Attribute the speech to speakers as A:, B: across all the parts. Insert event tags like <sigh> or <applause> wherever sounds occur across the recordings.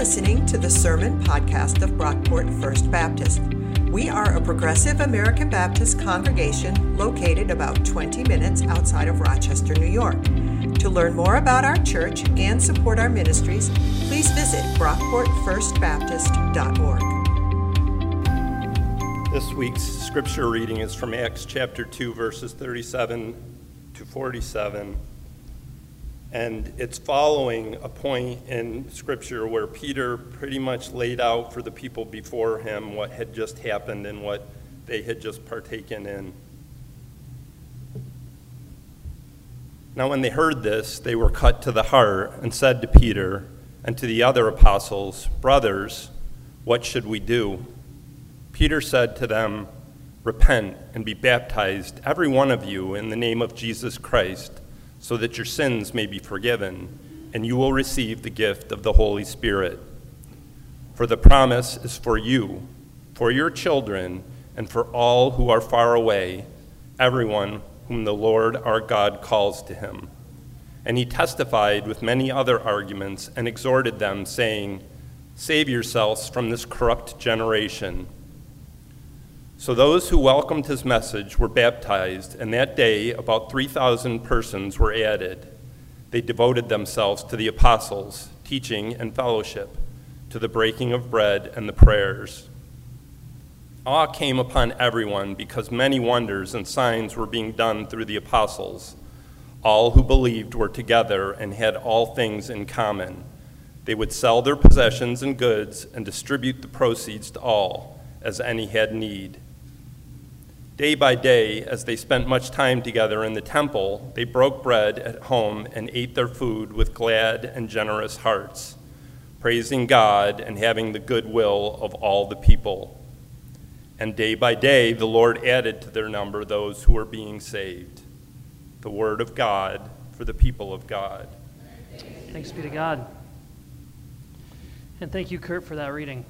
A: listening to the Sermon Podcast of Brockport First Baptist. We are a progressive American Baptist congregation located about 20 minutes outside of Rochester, New York. To learn more about our church and support our ministries, please visit brockportfirstbaptist.org.
B: This week's scripture reading is from Acts chapter 2, verses 37 to 47. And it's following a point in Scripture where Peter pretty much laid out for the people before him what had just happened and what they had just partaken in. Now, when they heard this, they were cut to the heart and said to Peter and to the other apostles, Brothers, what should we do? Peter said to them, Repent and be baptized, every one of you, in the name of Jesus Christ so that your sins may be forgiven, and you will receive the gift of the Holy Spirit. For the promise is for you, for your children, and for all who are far away, everyone whom the Lord our God calls to him. And he testified with many other arguments and exhorted them, saying, Save yourselves from this corrupt generation. So those who welcomed his message were baptized, and that day about 3,000 persons were added. They devoted themselves to the apostles, teaching, and fellowship, to the breaking of bread and the prayers. Awe came upon everyone because many wonders and signs were being done through the apostles. All who believed were together and had all things in common. They would sell their possessions and goods and distribute the proceeds to all, as any had need. Day by day, as they spent much time together in the temple, they broke bread at home and ate their food with glad and generous hearts, praising God and having the goodwill of all the people. And day by day, the Lord added to their number those who were being saved. The word of God for the people of God.
C: Thanks be to God. And thank you, Kurt, for that reading.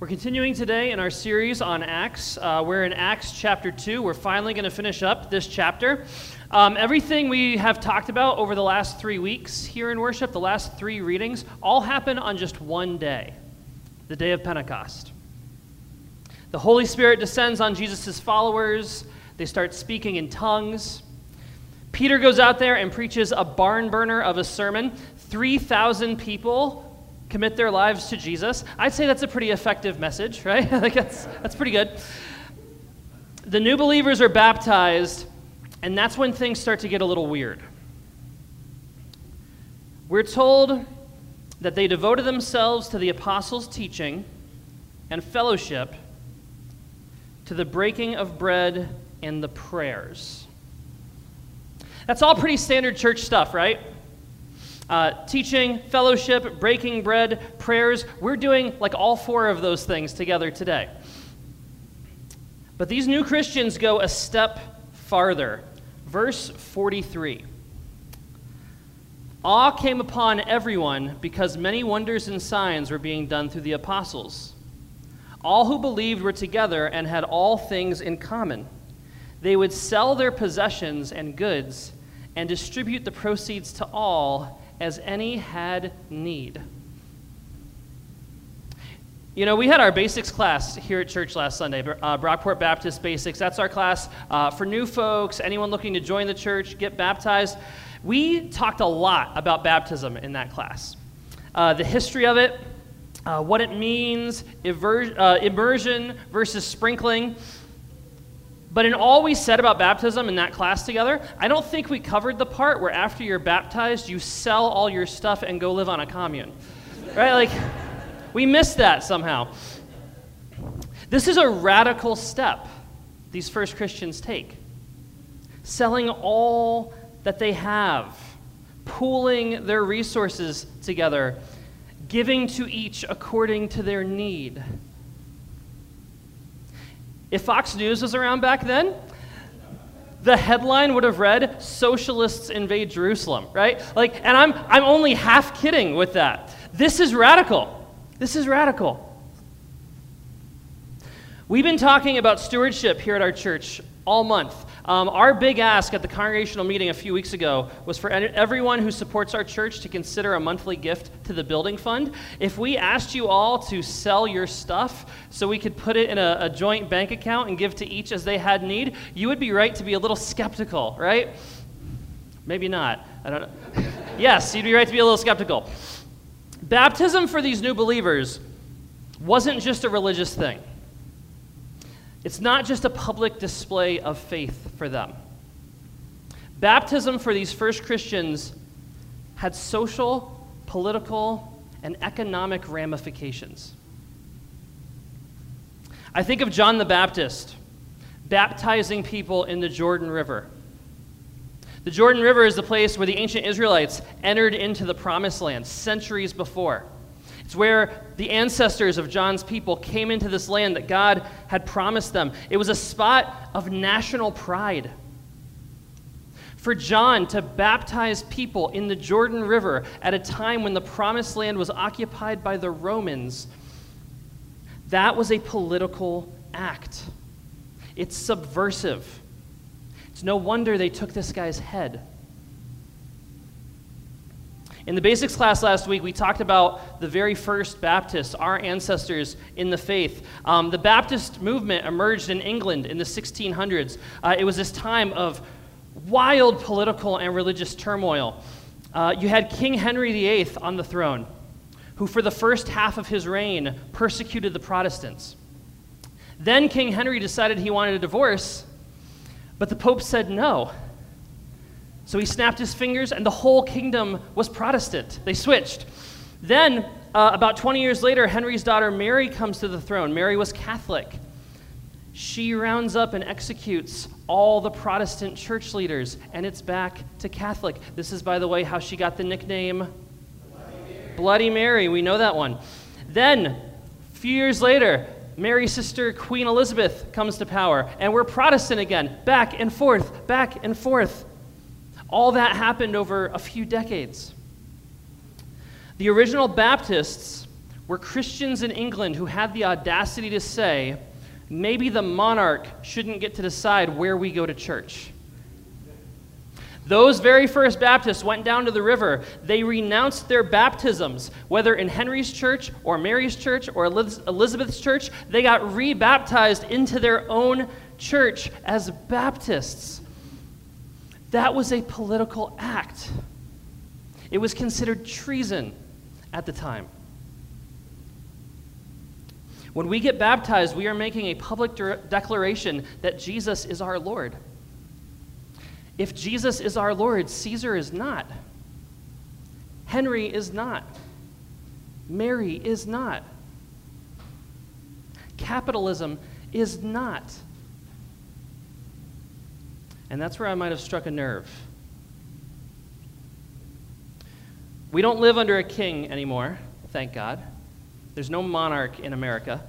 C: We're continuing today in our series on Acts. Uh, we're in Acts chapter 2. We're finally going to finish up this chapter. Um, everything we have talked about over the last three weeks here in worship, the last three readings, all happen on just one day the day of Pentecost. The Holy Spirit descends on Jesus' followers, they start speaking in tongues. Peter goes out there and preaches a barn burner of a sermon. 3,000 people commit their lives to Jesus. I'd say that's a pretty effective message, <laughs> right? like that's, that's pretty good. The new believers are baptized, and that's when things start to get a little weird. We're told that they devoted themselves to the apostles' teaching and fellowship, to the breaking of bread and the prayers. That's all pretty standard church stuff, right? Uh, teaching, fellowship, breaking bread, prayers. We're doing like all four of those things together today. But these new Christians go a step farther. Verse 43 Awe came upon everyone because many wonders and signs were being done through the apostles. All who believed were together and had all things in common. They would sell their possessions and goods and distribute the proceeds to all as any had need. You know, we had our basics class here at church last Sunday, uh, Brockport Baptist Basics. That's our class uh, for new folks, anyone looking to join the church, get baptized. We talked a lot about baptism in that class uh, the history of it, uh, what it means, uh, immersion versus sprinkling. But in all we said about baptism in that class together, I don't think we covered the part where after you're baptized, you sell all your stuff and go live on a commune. Right? Like, we missed that somehow. This is a radical step these first Christians take. Selling all that they have, pooling their resources together, giving to each according to their need. If Fox News was around back then, the headline would have read socialists invade jerusalem right? Like and i'm i'm only half kidding with that. This is radical. This is radical we've been talking about stewardship here at our church all month. Um, our big ask at the congregational meeting a few weeks ago was for everyone who supports our church to consider a monthly gift to the building fund. If we asked you all to sell your stuff so we could put it in a, a joint bank account and give to each as they had need, you would be right to be a little skeptical, right? Maybe not. I don't know. <laughs> yes, you'd be right to be a little skeptical. Baptism for these new believers wasn't just a religious thing. It's not just a public display of faith for them. Baptism for these first Christians had social, political, and economic ramifications. I think of John the Baptist baptizing people in the Jordan River. The Jordan River is the place where the ancient Israelites entered into the promised land centuries before. It's where the ancestors of John's people came into this land that God had promised them. It was a spot of national pride. For John to baptize people in the Jordan River at a time when the promised land was occupied by the Romans, that was a political act. It's subversive. It's no wonder they took this guy's head. In the basics class last week, we talked about the very first Baptists, our ancestors in the faith. Um, the Baptist movement emerged in England in the 1600s. Uh, it was this time of wild political and religious turmoil. Uh, you had King Henry VIII on the throne, who for the first half of his reign persecuted the Protestants. Then King Henry decided he wanted a divorce, but the Pope said no. So he snapped his fingers, and the whole kingdom was Protestant. They switched. Then, uh, about 20 years later, Henry's daughter Mary comes to the throne. Mary was Catholic. She rounds up and executes all the Protestant church leaders, and it's back to Catholic. This is, by the way, how she got the nickname Bloody Mary. Bloody Mary. We know that one. Then, a few years later, Mary's sister, Queen Elizabeth, comes to power, and we're Protestant again, back and forth, back and forth. All that happened over a few decades. The original Baptists were Christians in England who had the audacity to say, maybe the monarch shouldn't get to decide where we go to church. Those very first Baptists went down to the river. They renounced their baptisms, whether in Henry's church or Mary's church or Elizabeth's church. They got rebaptized into their own church as Baptists. That was a political act. It was considered treason at the time. When we get baptized, we are making a public de- declaration that Jesus is our Lord. If Jesus is our Lord, Caesar is not. Henry is not. Mary is not. Capitalism is not. And that's where I might have struck a nerve. We don't live under a king anymore, thank God. There's no monarch in America.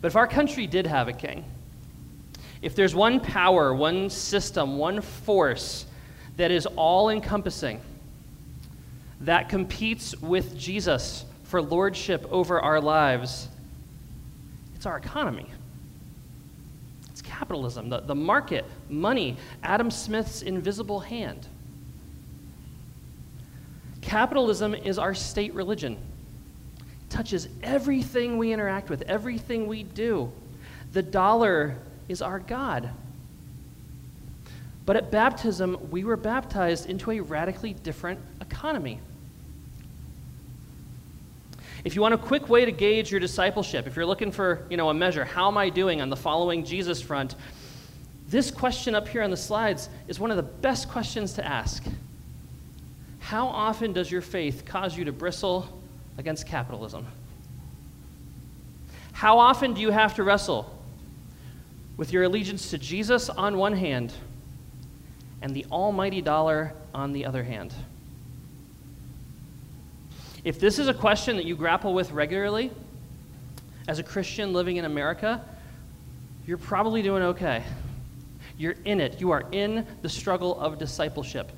C: But if our country did have a king, if there's one power, one system, one force that is all encompassing, that competes with Jesus for lordship over our lives, it's our economy capitalism, the, the market, money, Adam Smith's invisible hand. Capitalism is our state religion. It touches everything we interact with, everything we do. The dollar is our God. But at baptism, we were baptized into a radically different economy. If you want a quick way to gauge your discipleship, if you're looking for, you know, a measure, how am I doing on the following Jesus front? This question up here on the slides is one of the best questions to ask. How often does your faith cause you to bristle against capitalism? How often do you have to wrestle with your allegiance to Jesus on one hand and the almighty dollar on the other hand? If this is a question that you grapple with regularly as a Christian living in America, you're probably doing okay. You're in it. You are in the struggle of discipleship.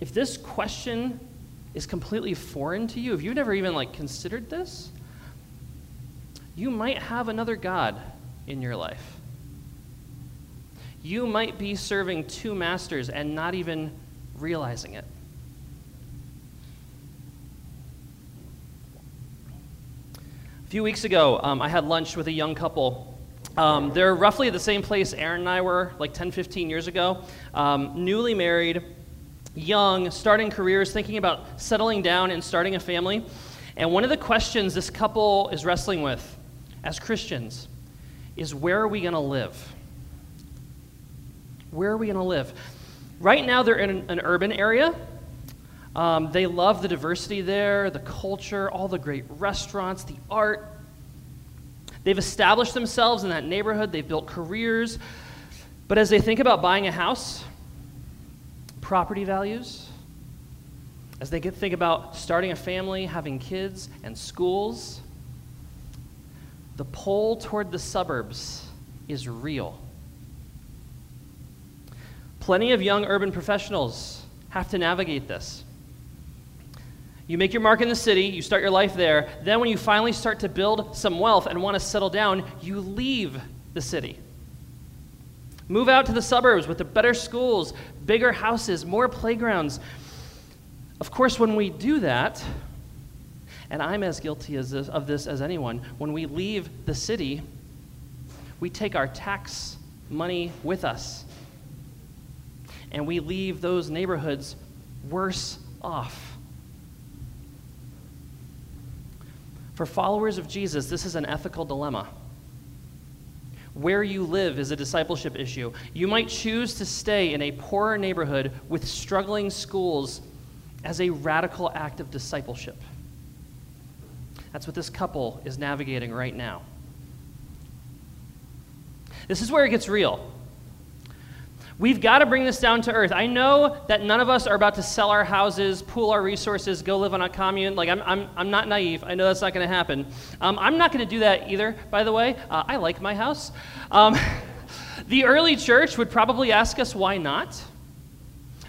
C: If this question is completely foreign to you, if you've never even like considered this, you might have another God in your life. you might be serving two masters and not even realizing it. Few weeks ago, um, I had lunch with a young couple. Um, they're roughly the same place Aaron and I were like 10, 15 years ago. Um, newly married, young, starting careers, thinking about settling down and starting a family. And one of the questions this couple is wrestling with as Christians is where are we going to live? Where are we going to live? Right now, they're in an, an urban area. Um, they love the diversity there, the culture, all the great restaurants, the art. They've established themselves in that neighborhood, they've built careers. But as they think about buying a house, property values, as they get, think about starting a family, having kids, and schools, the pull toward the suburbs is real. Plenty of young urban professionals have to navigate this. You make your mark in the city, you start your life there. Then, when you finally start to build some wealth and want to settle down, you leave the city. Move out to the suburbs with the better schools, bigger houses, more playgrounds. Of course, when we do that, and I'm as guilty as this, of this as anyone, when we leave the city, we take our tax money with us and we leave those neighborhoods worse off. For followers of Jesus, this is an ethical dilemma. Where you live is a discipleship issue. You might choose to stay in a poorer neighborhood with struggling schools as a radical act of discipleship. That's what this couple is navigating right now. This is where it gets real. We've got to bring this down to earth. I know that none of us are about to sell our houses, pool our resources, go live on a commune. Like, I'm, I'm, I'm not naive. I know that's not going to happen. Um, I'm not going to do that either, by the way. Uh, I like my house. Um, <laughs> the early church would probably ask us why not.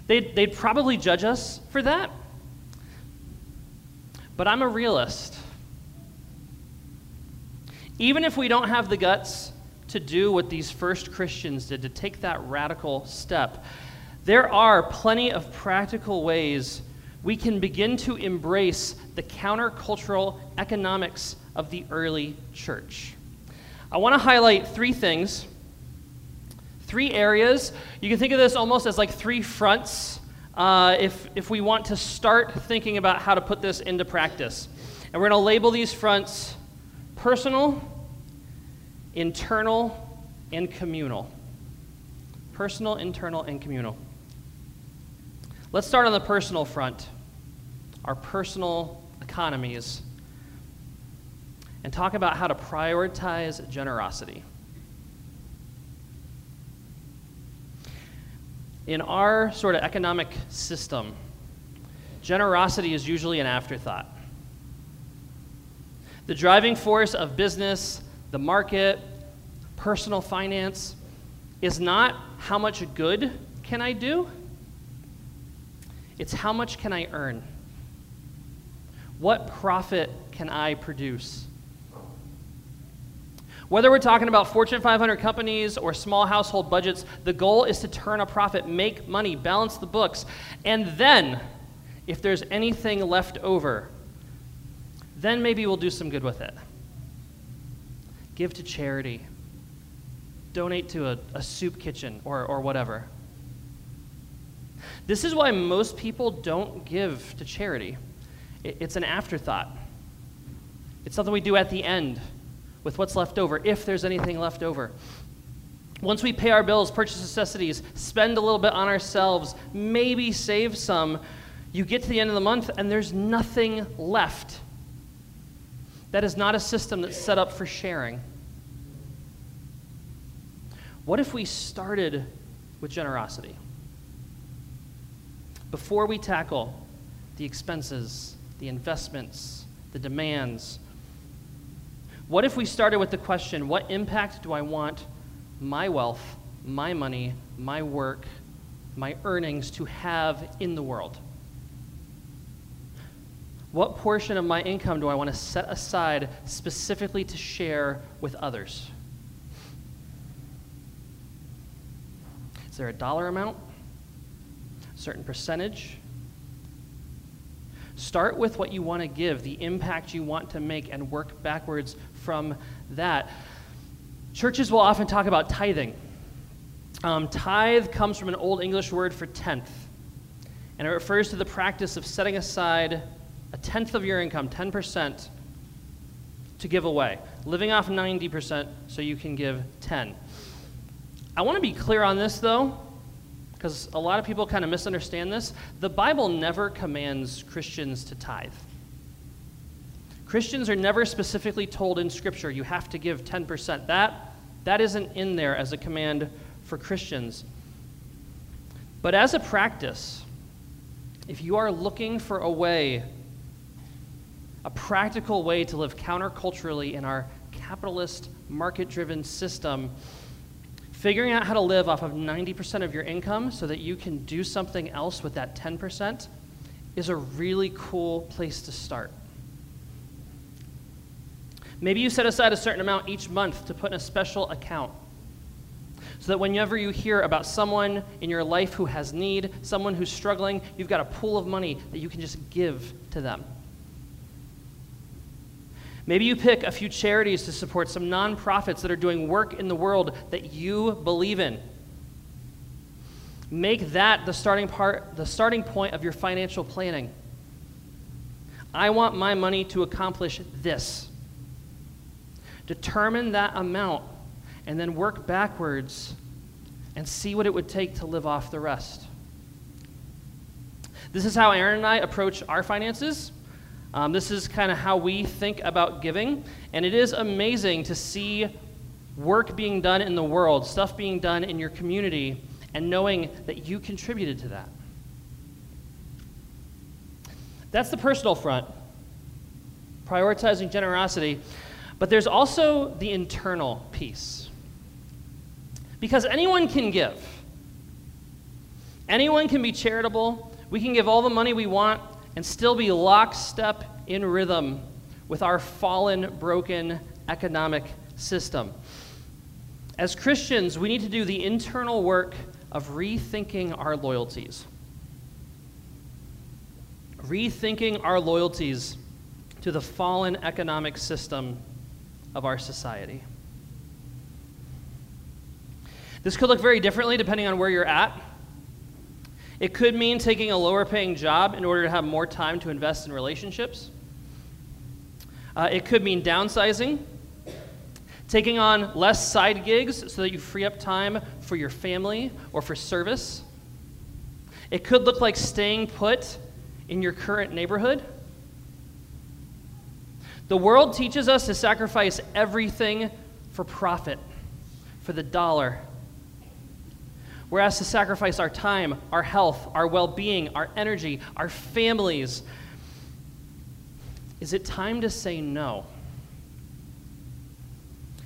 C: They'd, they'd probably judge us for that. But I'm a realist. Even if we don't have the guts to do what these first Christians did, to take that radical step, there are plenty of practical ways we can begin to embrace the countercultural economics of the early church. I want to highlight three things, three areas. You can think of this almost as like three fronts uh, if, if we want to start thinking about how to put this into practice. And we're going to label these fronts personal, internal, and communal. Personal, internal, and communal. Let's start on the personal front, our personal economies, and talk about how to prioritize generosity. In our sort of economic system, generosity is usually an afterthought. The driving force of business, the market, personal finance is not how much good can I do, it's how much can I earn? What profit can I produce? Whether we're talking about Fortune 500 companies or small household budgets, the goal is to turn a profit, make money, balance the books, and then, if there's anything left over, then maybe we'll do some good with it. Give to charity, donate to a, a soup kitchen or, or whatever. This is why most people don't give to charity. It, it's an afterthought. It's something we do at the end with what's left over, if there's anything left over. Once we pay our bills, purchase necessities, spend a little bit on ourselves, maybe save some, you get to the end of the month and there's nothing left. That is not a system that's set up for sharing. What if we started with generosity? Before we tackle the expenses, the investments, the demands, what if we started with the question what impact do I want my wealth, my money, my work, my earnings to have in the world? What portion of my income do I want to set aside specifically to share with others? Is there a dollar amount? A certain percentage? Start with what you want to give, the impact you want to make, and work backwards from that. Churches will often talk about tithing. Um, tithe comes from an Old English word for tenth, and it refers to the practice of setting aside a tenth of your income, 10%, to give away, living off 90% so you can give 10. I want to be clear on this though, because a lot of people kind of misunderstand this. The Bible never commands Christians to tithe. Christians are never specifically told in Scripture you have to give 10%. That, that isn't in there as a command for Christians. But as a practice, if you are looking for a way, a practical way to live counterculturally in our capitalist, market driven system, figuring out how to live off of 90% of your income so that you can do something else with that 10% is a really cool place to start. Maybe you set aside a certain amount each month to put in a special account. So that whenever you hear about someone in your life who has need, someone who's struggling, you've got a pool of money that you can just give to them. Maybe you pick a few charities to support some nonprofits that are doing work in the world that you believe in. Make that the starting part, the starting point of your financial planning. I want my money to accomplish this. Determine that amount and then work backwards and see what it would take to live off the rest. This is how Aaron and I approach our finances. Um, this is kind of how we think about giving. And it is amazing to see work being done in the world, stuff being done in your community, and knowing that you contributed to that. That's the personal front, prioritizing generosity. But there's also the internal piece. Because anyone can give. Anyone can be charitable. We can give all the money we want and still be lockstep in rhythm with our fallen, broken economic system. As Christians, we need to do the internal work of rethinking our loyalties. Rethinking our loyalties to the fallen economic system of our society. This could look very differently depending on where you're at. It could mean taking a lower paying job in order to have more time to invest in relationships. Uh, it could mean downsizing, taking on less side gigs so that you free up time for your family or for service. It could look like staying put in your current neighborhood. The world teaches us to sacrifice everything for profit, for the dollar. We're asked to sacrifice our time, our health, our well being, our energy, our families. Is it time to say no?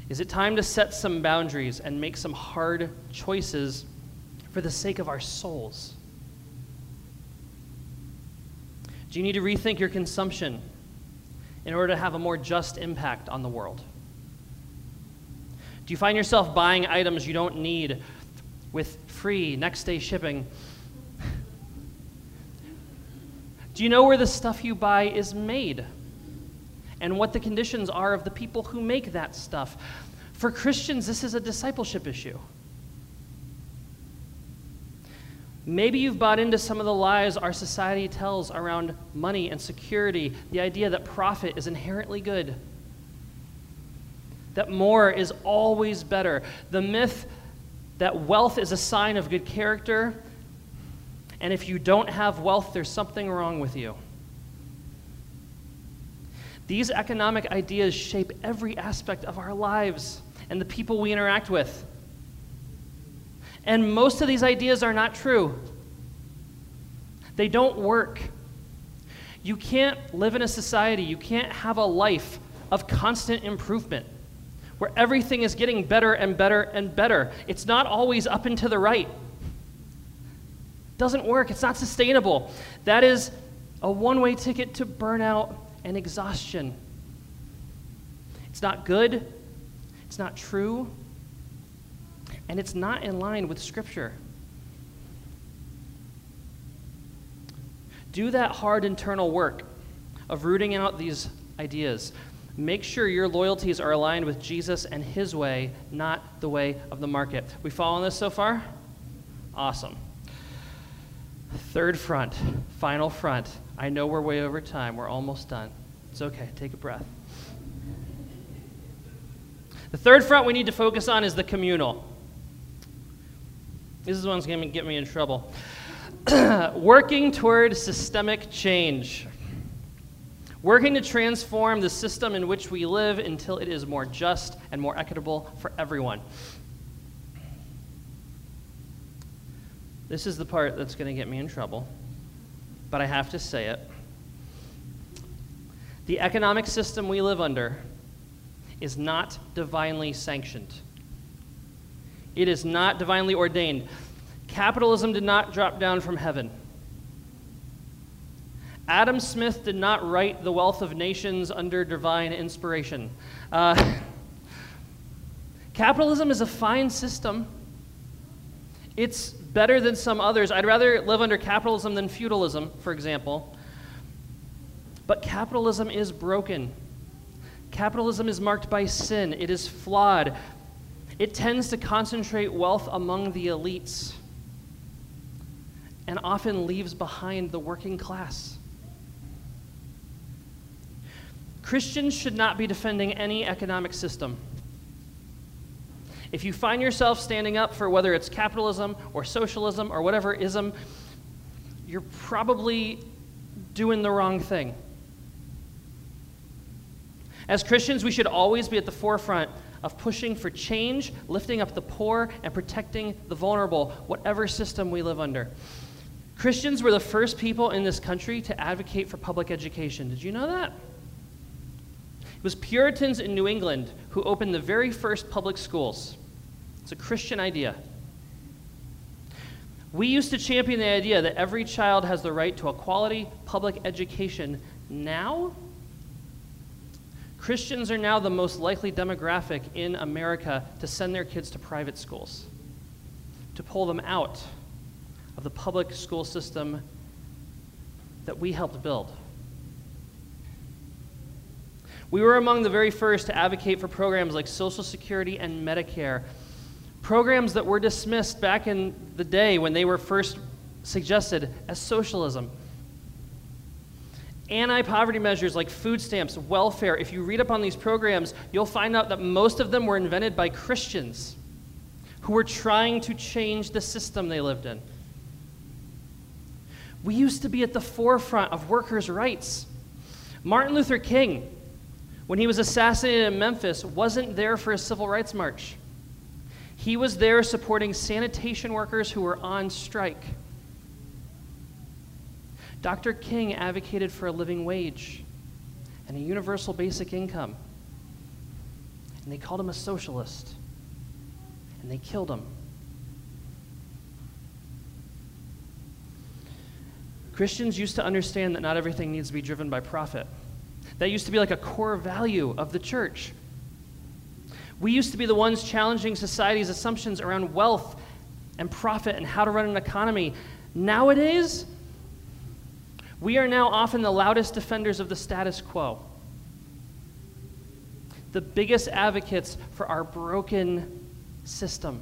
C: Is it time to set some boundaries and make some hard choices for the sake of our souls? Do you need to rethink your consumption in order to have a more just impact on the world? Do you find yourself buying items you don't need with free next day shipping? Do you know where the stuff you buy is made? And what the conditions are of the people who make that stuff? For Christians, this is a discipleship issue. Maybe you've bought into some of the lies our society tells around money and security, the idea that profit is inherently good, that more is always better, the myth that wealth is a sign of good character, and if you don't have wealth, there's something wrong with you. These economic ideas shape every aspect of our lives and the people we interact with. And most of these ideas are not true. They don't work. You can't live in a society, you can't have a life of constant improvement where everything is getting better and better and better. It's not always up and to the right. It doesn't work. It's not sustainable. That is a one way ticket to burnout and exhaustion. It's not good. It's not true. And it's not in line with Scripture. Do that hard internal work of rooting out these ideas. Make sure your loyalties are aligned with Jesus and his way, not the way of the market. We following this so far? Awesome. Third front, final front. I know we're way over time. We're almost done. It's okay. Take a breath. The third front we need to focus on is the communal. This is the one's going to get me in trouble. <clears throat> Working toward systemic change. Working to transform the system in which we live until it is more just and more equitable for everyone. This is the part that's going to get me in trouble, but I have to say it. The economic system we live under is not divinely sanctioned. It is not divinely ordained. Capitalism did not drop down from heaven. Adam Smith did not write The Wealth of Nations under divine inspiration. Uh, capitalism is a fine system. It's better than some others. I'd rather live under capitalism than feudalism, for example. But capitalism is broken. Capitalism is marked by sin, it is flawed. It tends to concentrate wealth among the elites and often leaves behind the working class. Christians should not be defending any economic system. If you find yourself standing up for whether it's capitalism or socialism or whatever ism, you're probably doing the wrong thing. As Christians, we should always be at the forefront of pushing for change, lifting up the poor, and protecting the vulnerable, whatever system we live under. Christians were the first people in this country to advocate for public education. Did you know that? It was Puritans in New England who opened the very first public schools. It's a Christian idea. We used to champion the idea that every child has the right to a quality public education. Now, Christians are now the most likely demographic in America to send their kids to private schools, to pull them out of the public school system that we helped build. We were among the very first to advocate for programs like Social Security and Medicare, programs that were dismissed back in the day when they were first suggested as socialism anti poverty measures like food stamps, welfare. If you read up on these programs, you'll find out that most of them were invented by Christians who were trying to change the system they lived in. We used to be at the forefront of workers' rights. Martin Luther King, when he was assassinated in Memphis, wasn't there for a civil rights march. He was there supporting sanitation workers who were on strike. Dr. King advocated for a living wage and a universal basic income. And they called him a socialist. And they killed him. Christians used to understand that not everything needs to be driven by profit. That used to be like a core value of the church. We used to be the ones challenging society's assumptions around wealth and profit and how to run an economy. Nowadays, we are now often the loudest defenders of the status quo, the biggest advocates for our broken system.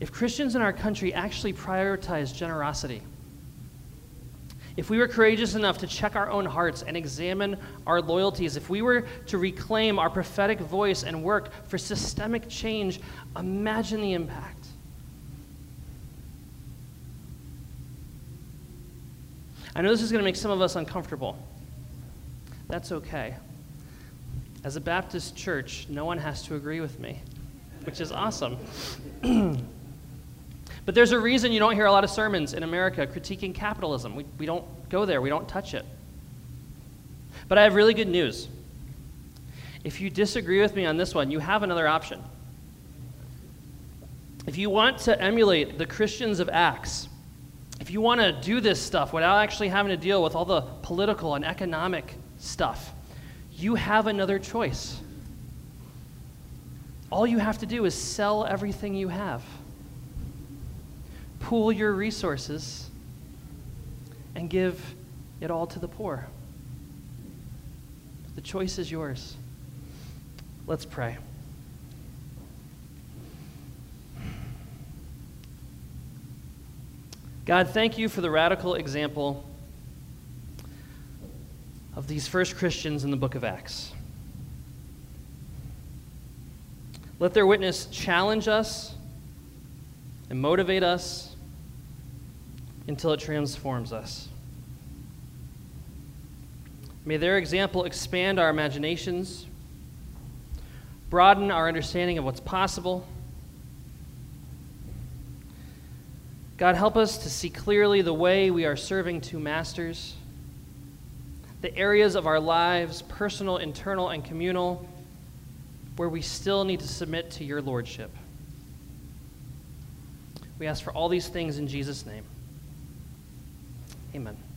C: If Christians in our country actually prioritize generosity, if we were courageous enough to check our own hearts and examine our loyalties, if we were to reclaim our prophetic voice and work for systemic change, imagine the impact. I know this is going to make some of us uncomfortable. That's okay. As a Baptist church, no one has to agree with me, which is awesome. <clears throat> but there's a reason you don't hear a lot of sermons in America critiquing capitalism. We, we don't go there, we don't touch it. But I have really good news. If you disagree with me on this one, you have another option. If you want to emulate the Christians of Acts, if you want to do this stuff without actually having to deal with all the political and economic stuff, you have another choice. All you have to do is sell everything you have. Pool your resources and give it all to the poor. The choice is yours. Let's pray. God, thank you for the radical example of these first Christians in the book of Acts. Let their witness challenge us and motivate us until it transforms us. May their example expand our imaginations, broaden our understanding of what's possible. God, help us to see clearly the way we are serving two masters, the areas of our lives, personal, internal, and communal, where we still need to submit to your lordship. We ask for all these things in Jesus' name. Amen.